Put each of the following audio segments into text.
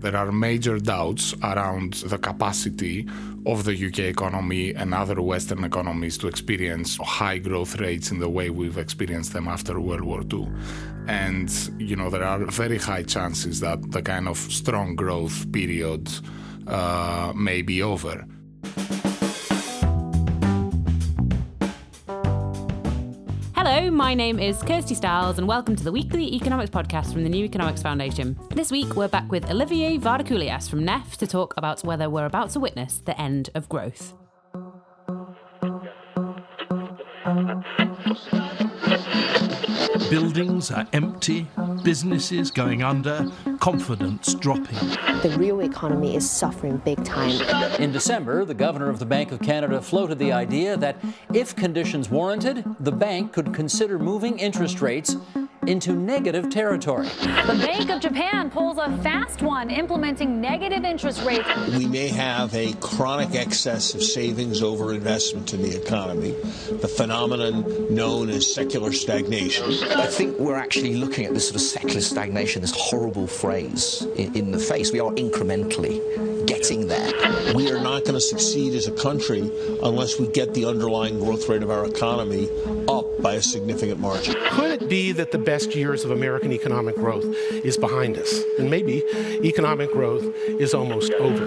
There are major doubts around the capacity of the UK economy and other Western economies to experience high growth rates in the way we've experienced them after World War II. And, you know, there are very high chances that the kind of strong growth period uh, may be over. My name is Kirsty Styles, and welcome to the weekly economics podcast from the New Economics Foundation. This week, we're back with Olivier Vardakoulias from NEF to talk about whether we're about to witness the end of growth. Buildings are empty, businesses going under, confidence dropping. The real economy is suffering big time. In December, the governor of the Bank of Canada floated the idea that if conditions warranted, the bank could consider moving interest rates into negative territory. The Bank of Japan pulls a fast one, implementing negative interest rates. We may have a chronic excess of savings over investment in the economy, the phenomenon known as secular stagnation. I think we're actually looking at this sort of secular stagnation, this horrible phrase, in, in the face. We are incrementally getting there. We are not going to succeed as a country unless we get the underlying growth rate of our economy up by a significant margin. Could it be that the best years of American economic growth is behind us? And maybe economic growth is almost over.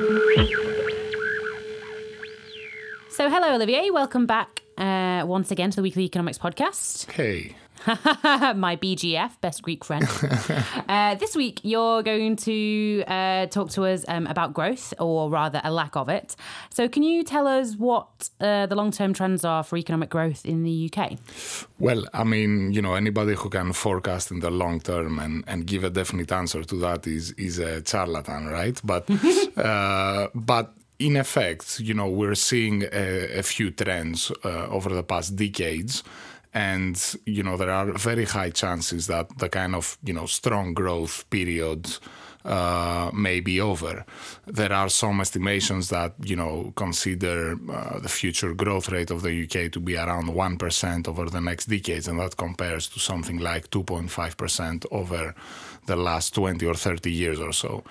So, hello, Olivier. Welcome back uh, once again to the Weekly Economics Podcast. Hey. my BGF, best Greek friend. uh, this week, you're going to uh, talk to us um, about growth, or rather, a lack of it. So, can you tell us what uh, the long term trends are for economic growth in the UK? Well, I mean, you know, anybody who can forecast in the long term and, and give a definite answer to that is is a charlatan, right? But uh, but in effect, you know, we're seeing a, a few trends uh, over the past decades and you know there are very high chances that the kind of you know strong growth period uh, may be over. There are some estimations that you know consider uh, the future growth rate of the UK to be around one percent over the next decades, and that compares to something like two point five percent over the last twenty or thirty years or so.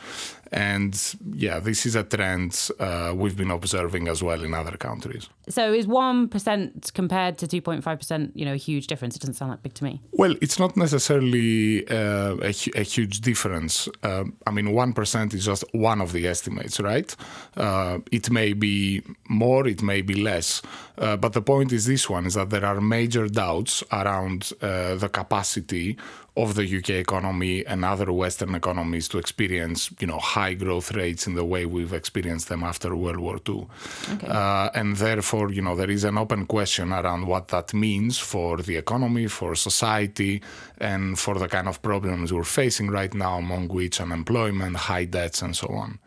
And yeah, this is a trend uh, we've been observing as well in other countries. So is one percent compared to two point five percent, you know, a huge difference? It doesn't sound that big to me. Well, it's not necessarily uh, a, a, huge difference. Uh, I mean, one percent is just one of the estimates, right? Uh, it may be more, it may be less, uh, but the point is this one: is that there are major doubts around uh, the capacity of the UK economy and other Western economies to experience, you know, high growth rates in the way we've experienced them after World War II. Okay. Uh, and therefore, you know, there is an open question around what that means for the economy, for society, and for the kind of problems we're facing right now, among which unemployment, high debts, and so on.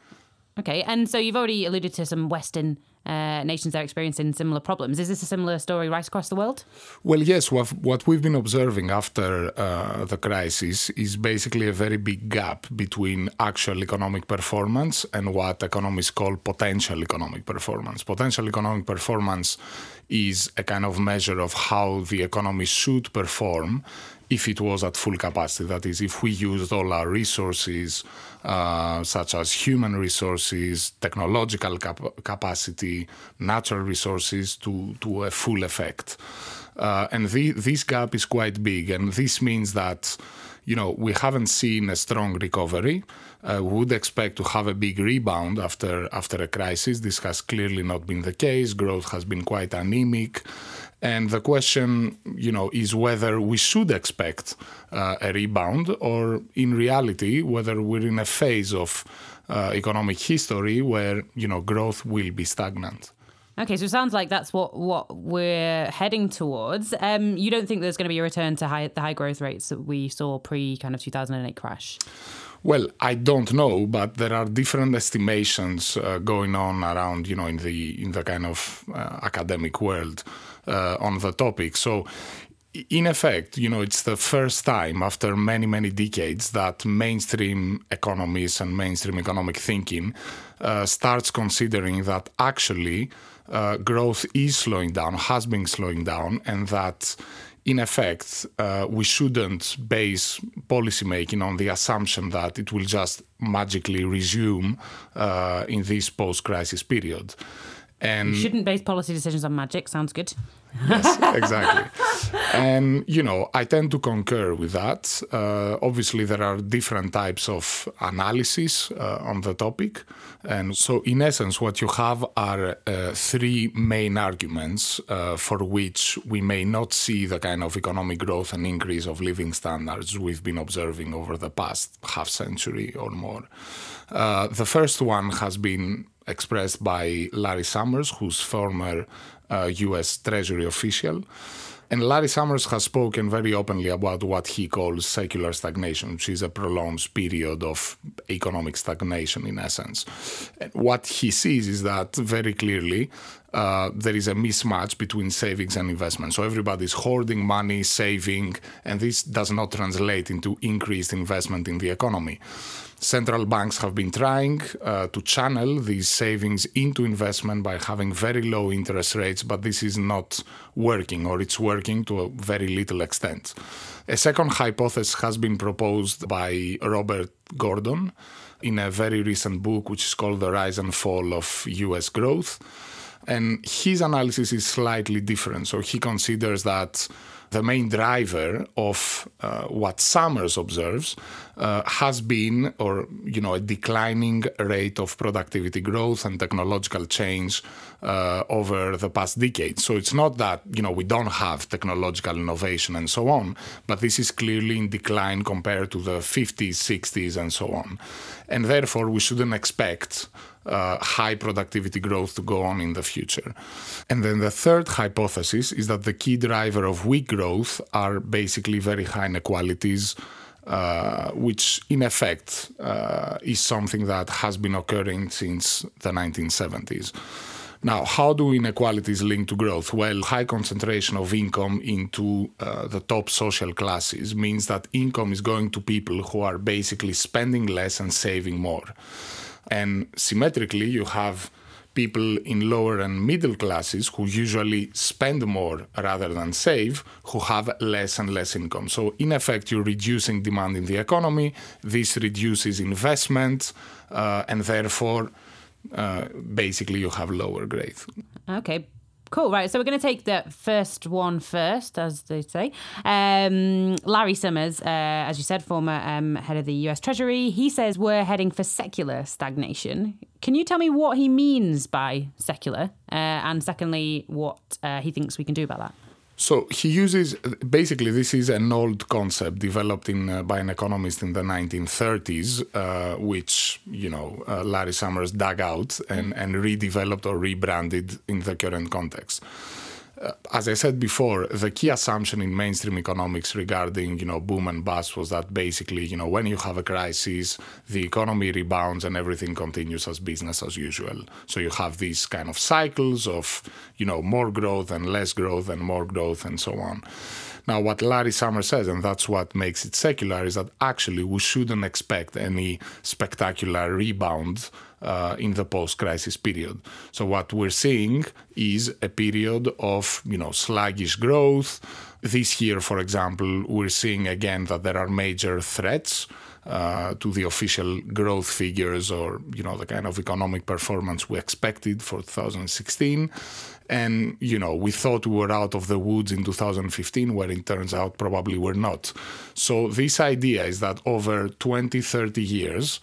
Okay, and so you've already alluded to some Western uh, nations are experiencing similar problems. Is this a similar story right across the world? Well, yes. What, we've been observing after uh, the crisis is basically a very big gap between actual economic performance and what economists call potential economic performance. Potential economic performance is a kind of measure of how the economy should perform if it was at full capacity. That is, if we used all our resources, uh, such as human resources, technological cap- capacity, natural resources, to, to a full effect. Uh, and the, this gap is quite big, and this means that you know we haven't seen a strong recovery. Uh, we would expect to have a big rebound after after a crisis. This has clearly not been the case. Growth has been quite anemic. And the question, you know, is whether we should expect uh, a rebound or, in reality, whether we're in a phase of uh, economic history where, you know, growth will be stagnant. Okay, so it sounds like that's what, what we're heading towards. Um, you don't think there's going to be a return to high, the high growth rates that we saw pre kind of 2008 crash? Well, I don't know, but there are different estimations uh, going on around, you know, in the in the kind of uh, academic world uh, on the topic. So, in effect, you know, it's the first time after many many decades that mainstream economists and mainstream economic thinking uh, starts considering that actually uh, growth is slowing down, has been slowing down, and that in effect, uh, we shouldn't base policymaking on the assumption that it will just magically resume uh, in this post crisis period. And you shouldn't base policy decisions on magic. Sounds good. yes, exactly. and you know, I tend to concur with that. Uh, obviously, there are different types of analysis uh, on the topic, and so in essence, what you have are uh, three main arguments uh, for which we may not see the kind of economic growth and increase of living standards we've been observing over the past half century or more. Uh, the first one has been expressed by Larry Summers, who's former uh, US Treasury official. And Larry Summers has spoken very openly about what he calls secular stagnation, which is a prolonged period of economic stagnation in essence. And what he sees is that very clearly uh, there is a mismatch between savings and investment. So everybody's hoarding money, saving, and this does not translate into increased investment in the economy central banks have been trying uh, to channel these savings into investment by having very low interest rates, but this is not working, or it's working to a very little extent. A second hypothesis has been proposed by Robert Gordon in a very recent book, which is called The Rise and Fall of US Growth. And his analysis is slightly different. So he considers that the main driver of uh, what Summers observes uh, has been, or you know, a declining rate of productivity growth and technological change uh, over the past decade. So it's not that you know we don't have technological innovation and so on, but this is clearly in decline compared to the 50s, 60s, and so on, and therefore we shouldn't expect uh, high productivity growth to go on in the future. And then the third hypothesis is that the key driver of weak growth are basically very high inequalities. Uh, which in effect uh, is something that has been occurring since the 1970s. Now, how do inequalities link to growth? Well, high concentration of income into uh, the top social classes means that income is going to people who are basically spending less and saving more. And symmetrically, you have people in lower and middle classes who usually spend more rather than save, who have less and less income. So, in effect, you're reducing demand in the economy. This reduces investment, uh, and therefore, uh, basically, you have lower growth. Okay, Cool, right. So we're going to take the first one first, as they say. Um, Larry Summers, uh, as you said, former um, head of the US Treasury, he says we're heading for secular stagnation. Can you tell me what he means by secular? Uh, and secondly, what uh, he thinks we can do about that? So he uses basically this is an old concept developed in uh, by an economist in the 1930s, uh, which you know uh, Larry Summers dug out and, and redeveloped or rebranded in the current context. Uh, as I said before, the key assumption in mainstream economics regarding you know boom and bust was that basically you know when you have a crisis, the economy rebounds and everything continues as business as usual. So you have these kind of cycles of you know more growth and less growth and more growth and so on. Now, what Larry Summers says, and that's what makes it secular, is that actually we shouldn't expect any spectacular rebound uh, in the post-crisis period. So what we're seeing is a period of you know sluggish growth. This year, for example, we're seeing again that there are major threats. Uh, to the official growth figures or you know the kind of economic performance we expected for 2016 and you know we thought we were out of the woods in 2015 where it turns out probably we're not so this idea is that over 20 30 years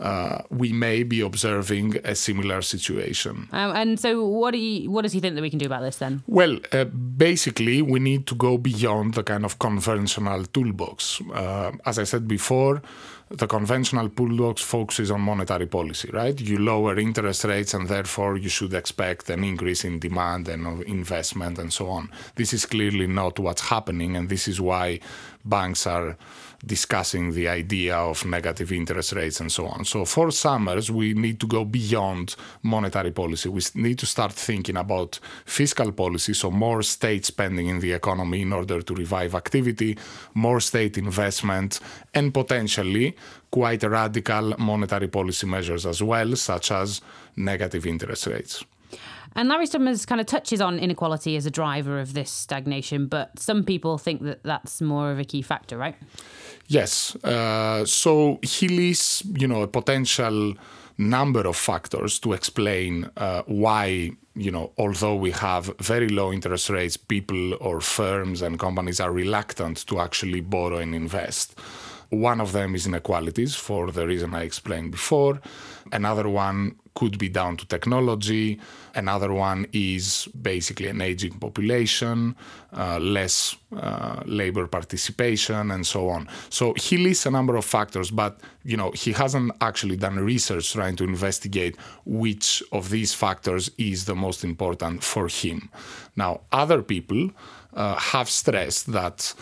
uh, we may be observing a similar situation. Um, and so, what do you, what does he think that we can do about this then? Well, uh, basically, we need to go beyond the kind of conventional toolbox. Uh, as I said before, the conventional toolbox focuses on monetary policy, right? You lower interest rates, and therefore you should expect an increase in demand and investment and so on. This is clearly not what's happening, and this is why banks are discussing the idea of negative interest rates and so on. So for Summers, we need to go beyond monetary policy. We need to start thinking about fiscal policy, so more state spending in the economy in order to revive activity, more state investment, and potentially quite radical monetary policy measures as well, such as negative interest rates. And Larry Summers kind of touches on inequality as a driver of this stagnation, but some people think that that's more of a key factor, right? Yes. Uh, so he lists, you know, a potential number of factors to explain uh, why, you know, although we have very low interest rates, people or firms and companies are reluctant to actually borrow and invest. One of them is inequalities for the reason I explained before. Another one could be down to technology. Another one is basically an aging population, uh, less uh, labor participation, and so on. So he lists a number of factors, but you know he hasn't actually done research trying to investigate which of these factors is the most important for him. Now, other people uh, have stressed that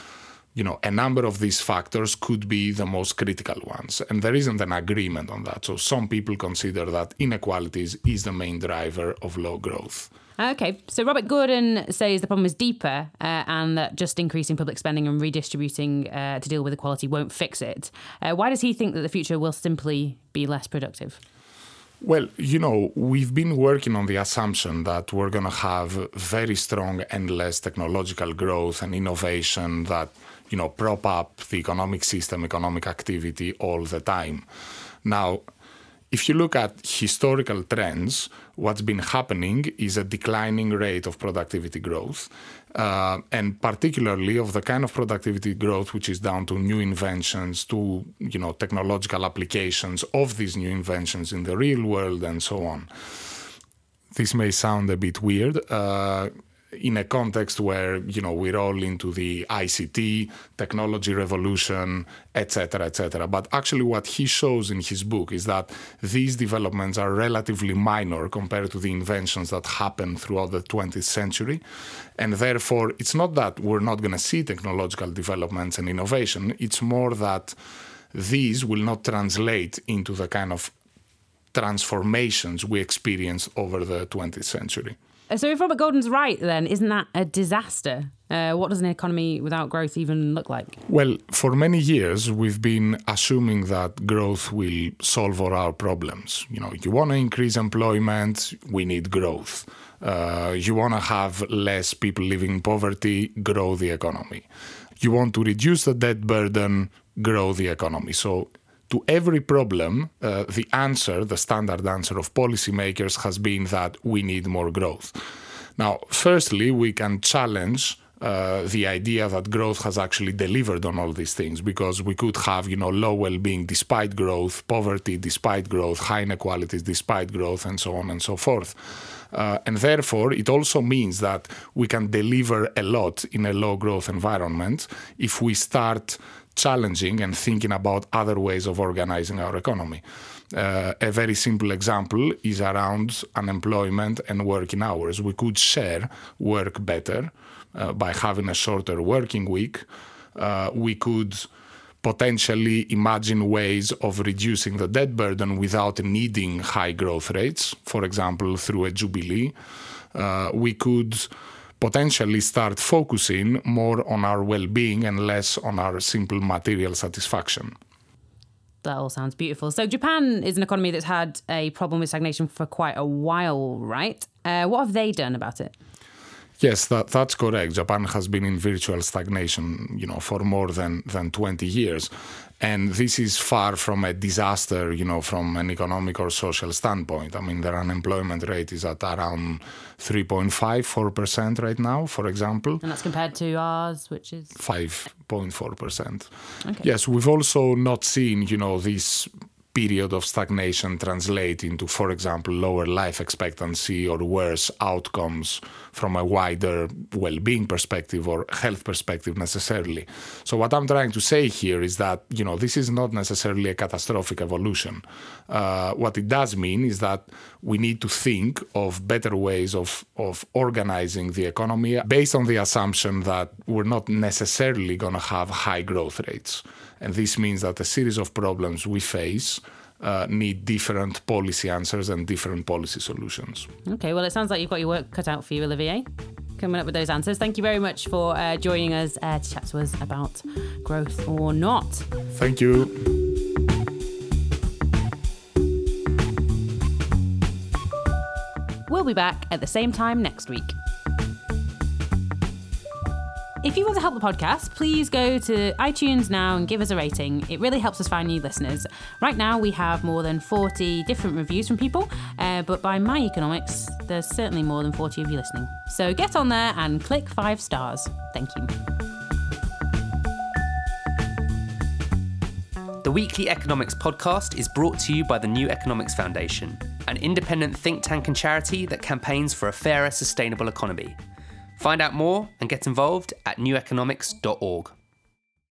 you know, a number of these factors could be the most critical ones. And there isn't an agreement on that. So some people consider that inequalities is the main driver of low growth. Okay, so Robert Gordon says the problem is deeper uh, and that just increasing public spending and redistributing uh, to deal with equality won't fix it. Uh, why does he think that the future will simply be less productive? Well, you know, we've been working on the assumption that we're going to have very strong, endless technological growth and innovation that you know, prop up the economic system, economic activity all the time. Now, if you look at historical trends, what's been happening is a declining rate of productivity growth, uh, and particularly of the kind of productivity growth which is down to new inventions, to you know technological applications of these new inventions in the real world, and so on. This may sound a bit weird. Uh, in a context where you know we're all into the ICT technology revolution, etc., etc. But actually, what he shows in his book is that these developments are relatively minor compared to the inventions that happened throughout the 20th century, and therefore it's not that we're not going to see technological developments and innovation. It's more that these will not translate into the kind of transformations we experienced over the 20th century. So if Robert Gordon's right, then isn't that a disaster? Uh, what does an economy without growth even look like? Well, for many years we've been assuming that growth will solve all our problems. You know, you want to increase employment, we need growth. Uh, you want to have less people living in poverty, grow the economy. You want to reduce the debt burden, grow the economy. So to every problem, uh, the answer, the standard answer of policymakers has been that we need more growth. Now, firstly, we can challenge uh, the idea that growth has actually delivered on all these things because we could have you know low well-being despite growth poverty despite growth high inequalities despite growth and so on and so forth uh, and therefore it also means that we can deliver a lot in a low growth environment if we start challenging and thinking about other ways of organizing our economy. Uh, a very simple example is around unemployment and working hours. We could share work better uh, by having a shorter working week. Uh, we could potentially imagine ways of reducing the debt burden without needing high growth rates, for example, through a jubilee. Uh, we could potentially start focusing more on our well being and less on our simple material satisfaction. That all sounds beautiful. So, Japan is an economy that's had a problem with stagnation for quite a while, right? Uh, what have they done about it? Yes, that, that's correct. Japan has been in virtual stagnation, you know, for more than, than 20 years. And this is far from a disaster, you know, from an economic or social standpoint. I mean, their unemployment rate is at around 3.5, 4% right now, for example. And that's compared to ours, which is 5.4%. Okay. Yes, we've also not seen, you know, this period of stagnation translate into, for example, lower life expectancy or worse outcomes from a wider well being perspective or health perspective necessarily. So, what I'm trying to say here is that, you know, this is not necessarily a catastrophic evolution. Uh, what it does mean is that we need to think of better ways of, of organizing the economy based on the assumption that we're not necessarily going to have high growth rates. And this means that a series of problems we face uh, need different policy answers and different policy solutions. Okay, well, it sounds like you've got your work cut out for you, Olivier, coming up with those answers. Thank you very much for uh, joining us uh, to chat to us about growth or not. Thank you. We'll be be back at the same time next week. If you want to help the podcast, please go to iTunes now and give us a rating. It really helps us find new listeners. Right now, we have more than 40 different reviews from people, uh, but by my economics, there's certainly more than 40 of you listening. So get on there and click five stars. Thank you. The Weekly Economics podcast is brought to you by the New Economics Foundation, an independent think tank and charity that campaigns for a fairer, sustainable economy. Find out more and get involved at neweconomics.org.